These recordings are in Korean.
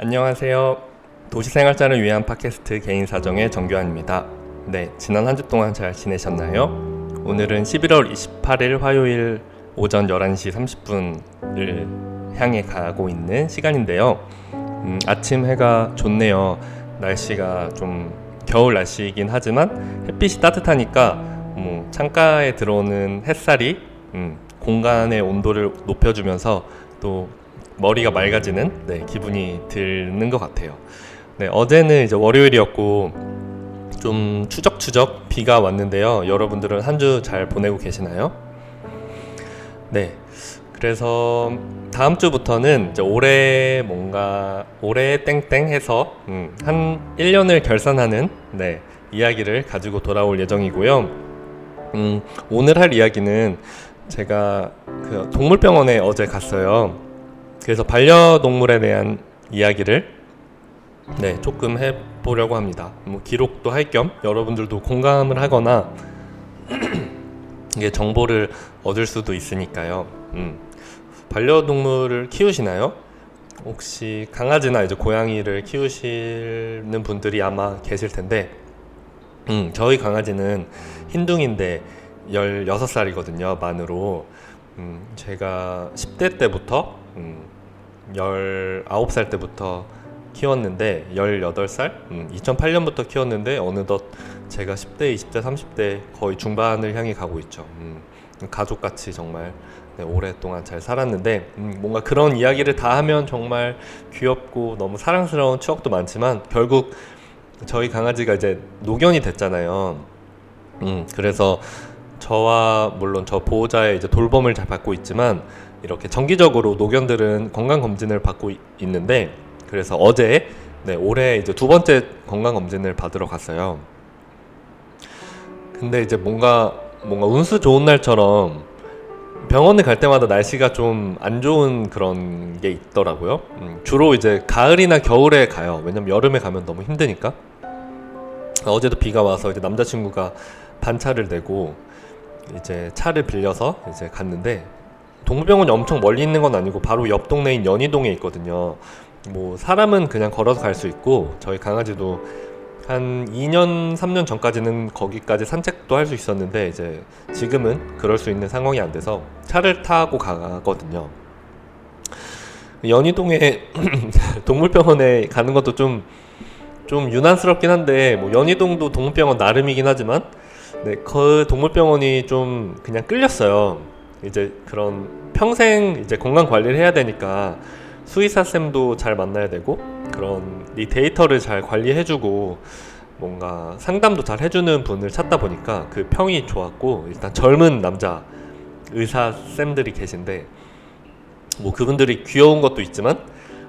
안녕하세요. 도시생활자를 위한 팟캐스트 개인 사정의 정규환입니다. 네, 지난 한 주 동안 잘 지내셨나요? 오늘은 11월 28일 화요일 오전 11시 30분을 향해 가고 있는 시간인데요. 음, 아침 해가 좋네요. 날씨가 좀 겨울 날씨이긴 하지만 햇빛이 따뜻하니까 뭐 창가에 들어오는 햇살이 음, 공간의 온도를 높여주면서 또 머리가 맑아지는 네, 기분이 드는 것 같아요. 네, 어제는 이제 월요일이었고 좀 추적추적 비가 왔는데요. 여러분들은 한 주 잘 보내고 계시나요? 네. 그래서 다음 주부터는 이제 올해 뭔가 올해 땡땡 해서 음, 한 1년을 결산하는 네, 이야기를 가지고 돌아올 예정이고요. 음, 오늘 할 이야기는 제가 그 동물병원에 어제 갔어요. 그래서 반려동물에 대한 이야기를 네 조금 해보려고 합니다. 뭐 기록도 할 겸 여러분들도 공감을 하거나 이게 정보를 얻을 수도 있으니까요. 음. 반려동물을 키우시나요? 혹시 강아지나 이제 고양이를 키우시는 분들이 아마 계실 텐데, 음, 저희 강아지는 흰둥인데 16살이거든요, 만으로. 음, 제가 10대 때부터 음, 19살 때부터 키웠는데 18살? 음, 2008년부터 키웠는데 어느덧 제가 10대, 20대, 30대 거의 중반을 향해 가고 있죠. 음, 가족같이 정말 네, 오랫동안 잘 살았는데 음, 뭔가 그런 이야기를 다 하면 정말 귀엽고 너무 사랑스러운 추억도 많지만 결국 저희 강아지가 이제 노견이 됐잖아요. 음, 그래서 저와 물론 저 보호자의 이제 돌봄을 잘 받고 있지만 이렇게 정기적으로 노견들은 건강 검진을 받고 있는데 그래서 어제 네, 올해 이제 두 번째 건강 검진을 받으러 갔어요. 근데 이제 뭔가 뭔가 운수 좋은 날처럼 병원에 갈 때마다 날씨가 좀 안 좋은 그런 게 있더라고요. 음, 주로 이제 가을이나 겨울에 가요. 왜냐면 여름에 가면 너무 힘드니까. 어제도 비가 와서 이제 남자친구가 반차를 내고 이제 차를 빌려서 이제 갔는데 동물병원이 엄청 멀리 있는 건 아니고 바로 옆 동네인 연희동에 있거든요. 뭐 사람은 그냥 걸어서 갈 수 있고 저희 강아지도 한 2년 3년 전까지는 거기까지 산책도 할 수 있었는데 이제 지금은 그럴 수 있는 상황이 안 돼서 차를 타고 가거든요. 연희동에 동물병원에 가는 것도 좀 좀 유난스럽긴 한데 뭐 연희동도 동물병원 나름이긴 하지만 네, 그 동물병원이 좀 그냥 끌렸어요. 이제 그런 평생 이제 건강 관리를 해야 되니까 수의사 쌤도 잘 만나야 되고 그런 이 데이터를 잘 관리해주고 뭔가 상담도 잘 해주는 분을 찾다 보니까 그 평이 좋았고 일단 젊은 남자 의사 쌤들이 계신데 뭐 그분들이 귀여운 것도 있지만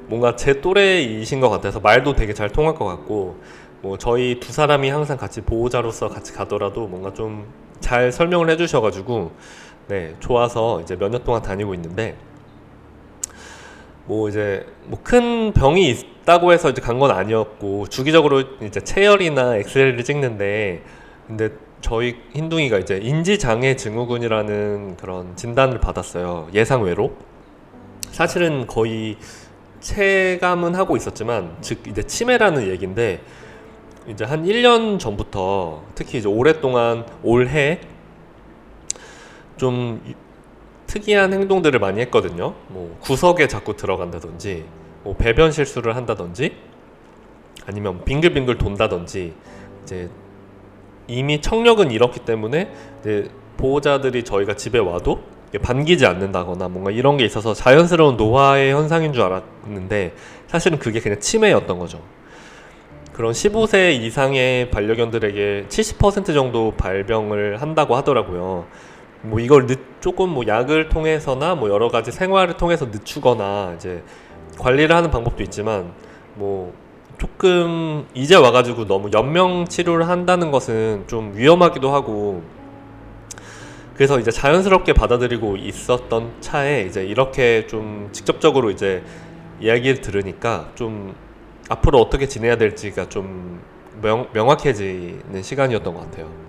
뭔가 제 또래이신 것 같아서 말도 되게 잘 통할 것 같고 뭐 저희 두 사람이 항상 같이 보호자로서 같이 가더라도 뭔가 좀 잘 설명을 해주셔가지고 네 좋아서 이제 몇 년 동안 다니고 있는데 뭐 이제 뭐 큰 병이 있다고 해서 이제 간 건 아니었고 주기적으로 이제 체열이나 엑스레이를 찍는데 근데 저희 흰둥이가 이제 인지장애 증후군이라는 그런 진단을 받았어요 예상외로. 사실은 거의 체감은 하고 있었지만 즉 이제 치매라는 얘기인데 이제 한 1년 전부터 특히 이제 오랫동안 올해 좀 특이한 행동들을 많이 했거든요. 뭐 구석에 자꾸 들어간다든지, 뭐 배변 실수를 한다든지, 아니면 빙글빙글 돈다든지, 이제 이미 청력은 잃었기 때문에 보호자들이 저희가 집에 와도 반기지 않는다거나 뭔가 이런 게 있어서 자연스러운 노화의 현상인 줄 알았는데 사실은 그게 그냥 치매였던 거죠. 그런 15세 이상의 반려견들에게 70% 정도 발병을 한다고 하더라고요. 뭐 이걸 늦, 조금 뭐 약을 통해서나 뭐 여러 가지 생활을 통해서 늦추거나 이제 관리를 하는 방법도 있지만 뭐 조금 이제 와가지고 너무 연명 치료를 한다는 것은 좀 위험하기도 하고 그래서 이제 자연스럽게 받아들이고 있었던 차에 이제 이렇게 좀 직접적으로 이제 이야기를 들으니까 좀 앞으로 어떻게 지내야 될지가 좀 명, 명확해지는 시간이었던 것 같아요.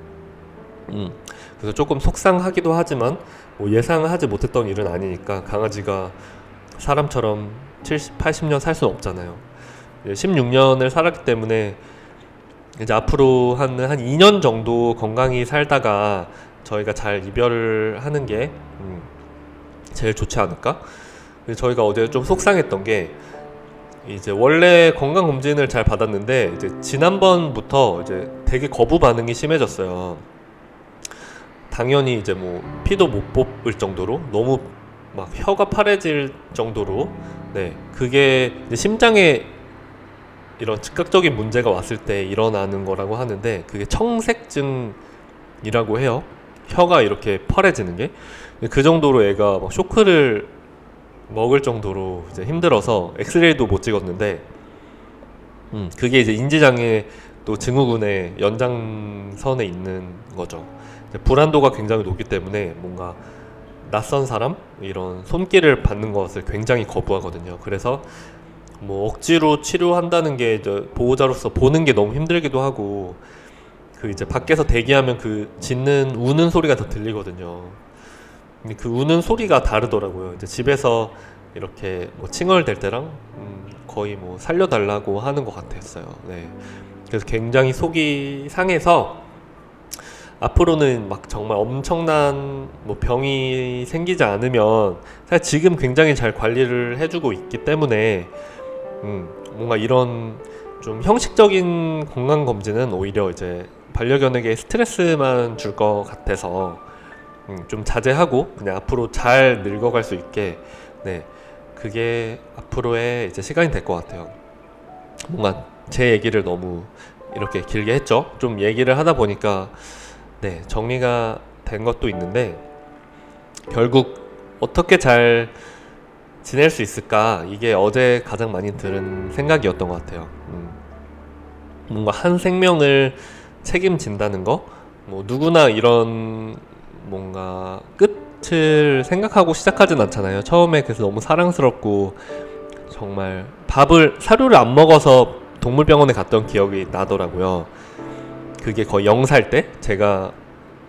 음, 그래서 조금 속상하기도 하지만 뭐 예상하지 못했던 일은 아니니까 강아지가 사람처럼 70, 80년 살 수는 없잖아요. 16년을 살았기 때문에 이제 앞으로 한, 한 2년 정도 건강히 살다가 저희가 잘 이별을 하는 게 음, 제일 좋지 않을까? 저희가 어제 좀 속상했던 게 이제 원래 건강 검진을 잘 받았는데 이제 지난번부터 이제 되게 거부 반응이 심해졌어요. 당연히 이제 뭐 피도 못 뽑을 정도로 너무 막 혀가 파래질 정도로 네 그게 심장에 이런 즉각적인 문제가 왔을 때 일어나는 거라고 하는데 그게 청색증이라고 해요. 혀가 이렇게 파래지는 게 그 정도로 애가 막 쇼크를 먹을 정도로 이제 힘들어서 엑스레이도 못 찍었는데 음, 그게 이제 인지장애 또 증후군의 연장선에 있는 거죠. 불안도가 굉장히 높기 때문에 뭔가 낯선 사람 이런 손길을 받는 것을 굉장히 거부하거든요. 그래서 뭐 억지로 치료한다는 게 보호자로서 보는 게 너무 힘들기도 하고 그 이제 밖에서 대기하면 그 짖는 우는 소리가 더 들리거든요. 근데 그 우는 소리가 다르더라고요. 이제 집에서 이렇게 뭐 칭얼댈 때랑 음 거의 뭐 살려달라고 하는 것 같았어요. 네. 그래서 굉장히 속이 상해서 앞으로는 막 정말 엄청난 뭐 병이 생기지 않으면 사실 지금 굉장히 잘 관리를 해주고 있기 때문에 음 뭔가 이런 좀 형식적인 건강 검진은 오히려 이제 반려견에게 스트레스만 줄 것 같아서 음, 좀 자제하고 그냥 앞으로 잘 늙어갈 수 있게 네 그게 앞으로의 이제 시간이 될 것 같아요. 뭔가 제 얘기를 너무 이렇게 길게 했죠. 좀 얘기를 하다 보니까 네 정리가 된 것도 있는데 결국 어떻게 잘 지낼 수 있을까 이게 어제 가장 많이 들은 생각이었던 것 같아요. 음. 뭔가 한 생명을 책임진다는 거, 뭐 누구나 이런 뭔가 끝을 생각하고 시작하진 않잖아요. 처음에 그래서 너무 사랑스럽고 정말 밥을 사료를 안 먹어서 동물병원에 갔던 기억이 나더라고요. 그게 거의 0살 때 제가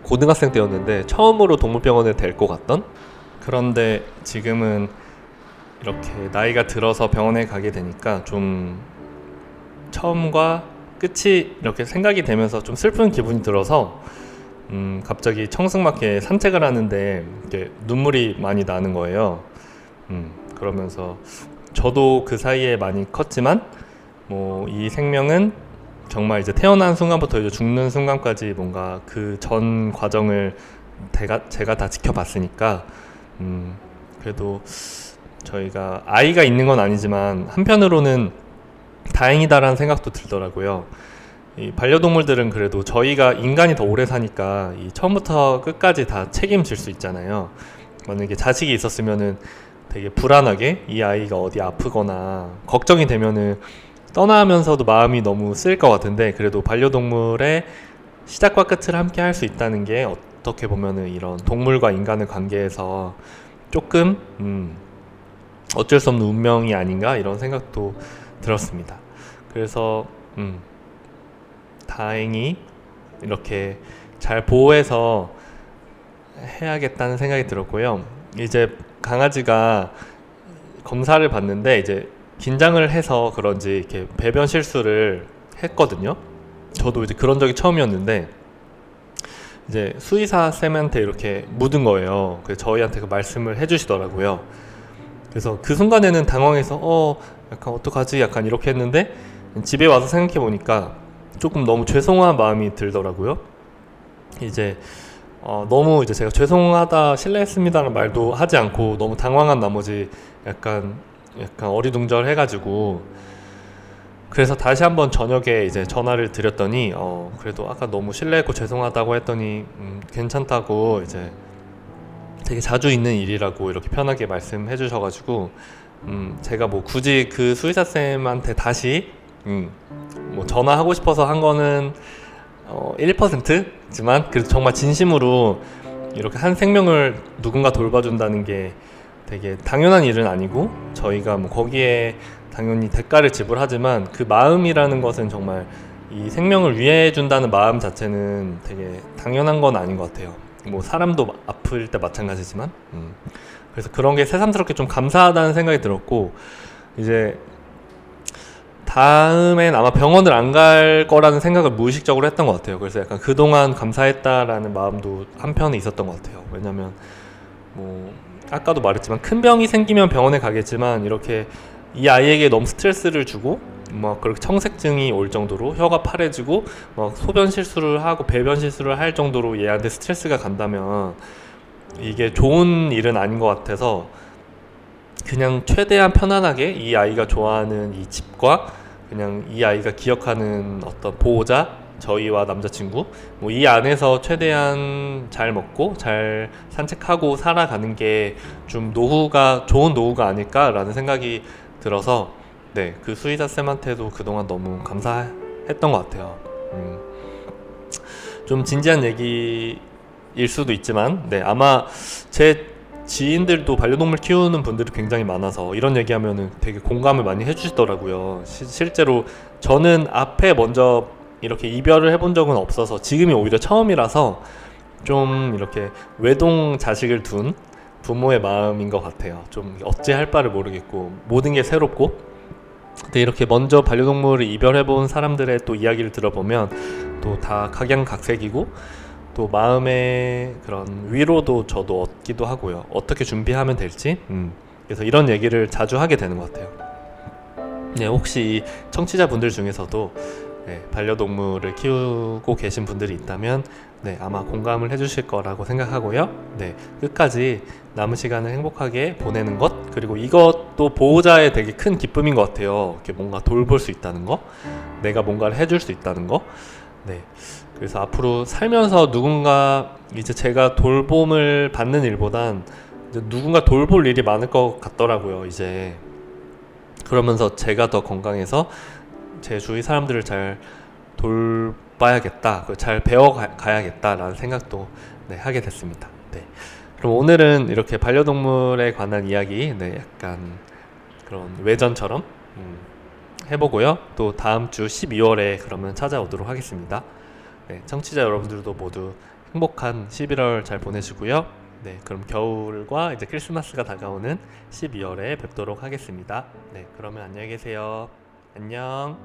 고등학생 때였는데 처음으로 동물병원에 데리고 갔던 그런데 지금은 이렇게 나이가 들어서 병원에 가게 되니까 좀 처음과 끝이 이렇게 생각이 되면서 좀 슬픈 기분이 들어서 음, 갑자기 청승맞게 산책을 하는데 이렇게 눈물이 많이 나는 거예요. 음, 그러면서 저도 그 사이에 많이 컸지만 뭐 이 생명은 정말 이제 태어난 순간부터 이제 죽는 순간까지 뭔가 그 전 과정을 제가, 제가 다 지켜봤으니까 음, 그래도 저희가 아이가 있는 건 아니지만 한편으로는 다행이다라는 생각도 들더라고요. 이 반려동물들은 그래도 저희가 인간이 더 오래 사니까 이 처음부터 끝까지 다 책임질 수 있잖아요. 만약에 자식이 있었으면은 되게 불안하게 이 아이가 어디 아프거나 걱정이 되면은 떠나면서도 마음이 너무 쓰일 것 같은데 그래도 반려동물의 시작과 끝을 함께 할 수 있다는 게 어떻게 보면은 이런 동물과 인간의 관계에서 조금 음 어쩔 수 없는 운명이 아닌가 이런 생각도 들었습니다. 그래서 음 다행히 이렇게 잘 보호해서 해야겠다는 생각이 들었고요. 이제 강아지가 검사를 받는데 이제 긴장을 해서 그런지 이렇게 배변 실수를 했거든요. 저도 이제 그런 적이 처음이었는데 이제 수의사 쌤한테 이렇게 묻은 거예요. 그래서 저희한테 그 말씀을 해주시더라고요. 그래서 그 순간에는 당황해서 어 약간 어떡하지 약간 이렇게 했는데 집에 와서 생각해 보니까 조금 너무 죄송한 마음이 들더라고요. 이제 어, 너무 이제 제가 죄송하다 실례했습니다는 말도 하지 않고 너무 당황한 나머지 약간 약간 어리둥절해가지고 그래서 다시 한번 저녁에 이제 전화를 드렸더니 어 그래도 아까 너무 실례했고 죄송하다고 했더니 음, 괜찮다고 이제 되게 자주 있는 일이라고 이렇게 편하게 말씀해 주셔가지고 음 제가 뭐 굳이 그 수의사 쌤한테 다시 음, 뭐 전화하고 싶어서 한 거는 어, 1%지만 그래도 정말 진심으로 이렇게 한 생명을 누군가 돌봐준다는 게 되게 당연한 일은 아니고 저희가 뭐 거기에 당연히 대가를 지불하지만 그 마음이라는 것은 정말 이 생명을 위해 준다는 마음 자체는 되게 당연한 건 아닌 것 같아요. 뭐 사람도 아플 때 마찬가지지만 음. 그래서 그런 게 새삼스럽게 좀 감사하다는 생각이 들었고 이제 다음엔 아마 병원을 안 갈 거라는 생각을 무의식적으로 했던 것 같아요. 그래서 약간 그동안 감사했다라는 마음도 한편에 있었던 것 같아요. 왜냐면 뭐 아까도 말했지만 큰 병이 생기면 병원에 가겠지만 이렇게 이 아이에게 너무 스트레스를 주고 막 그렇게 청색증이 올 정도로 혀가 파래지고 막 소변 실수를 하고 배변 실수를 할 정도로 얘한테 스트레스가 간다면 이게 좋은 일은 아닌 것 같아서 그냥 최대한 편안하게 이 아이가 좋아하는 이 집과 그냥 이 아이가 기억하는 어떤 보호자 저희와 남자친구 뭐 이 안에서 최대한 잘 먹고 잘 산책하고 살아가는 게 좀 노후가 좋은 노후가 아닐까라는 생각이 들어서 네 그 수의사 쌤한테도 그동안 너무 감사했던 것 같아요. 음, 좀 진지한 얘기일 수도 있지만 네 아마 제 지인들도 반려동물 키우는 분들이 굉장히 많아서 이런 얘기하면은 되게 공감을 많이 해주시더라고요. 시, 실제로 저는 앞에 먼저 이렇게 이별을 해본 적은 없어서 지금이 오히려 처음이라서 좀 이렇게 외동 자식을 둔 부모의 마음인 것 같아요. 좀 어찌할 바를 모르겠고 모든 게 새롭고 근데 이렇게 먼저 반려동물을 이별해본 사람들의 또 이야기를 들어보면 또 다 각양각색이고 또 마음의 그런 위로도 저도 얻기도 하고요. 어떻게 준비하면 될지. 음. 그래서 이런 얘기를 자주 하게 되는 것 같아요. 네, 혹시 청취자분들 중에서도 네, 반려동물을 키우고 계신 분들이 있다면 네, 아마 공감을 해주실 거라고 생각하고요. 네, 끝까지 남은 시간을 행복하게 보내는 것 그리고 이것도 보호자의 되게 큰 기쁨인 것 같아요. 이렇게 뭔가 돌볼 수 있다는 거, 내가 뭔가를 해줄 수 있다는 거. 네, 그래서 앞으로 살면서 누군가 이제 제가 돌봄을 받는 일보단 누군가 돌볼 일이 많을 것 같더라고요. 이제 그러면서 제가 더 건강해서 제 주위 사람들을 잘 돌봐야겠다, 잘 배워가야겠다라는 생각도 네, 하게 됐습니다. 네. 그럼 오늘은 이렇게 반려동물에 관한 이야기, 네, 약간 그런 외전처럼 음, 해보고요. 또 다음 주 12월에 그러면 찾아오도록 하겠습니다. 네, 청취자 여러분들도 모두 행복한 11월 잘 보내시고요. 네, 그럼 겨울과 이제 크리스마스가 다가오는 12월에 뵙도록 하겠습니다. 네, 그러면 안녕히 계세요. 안녕.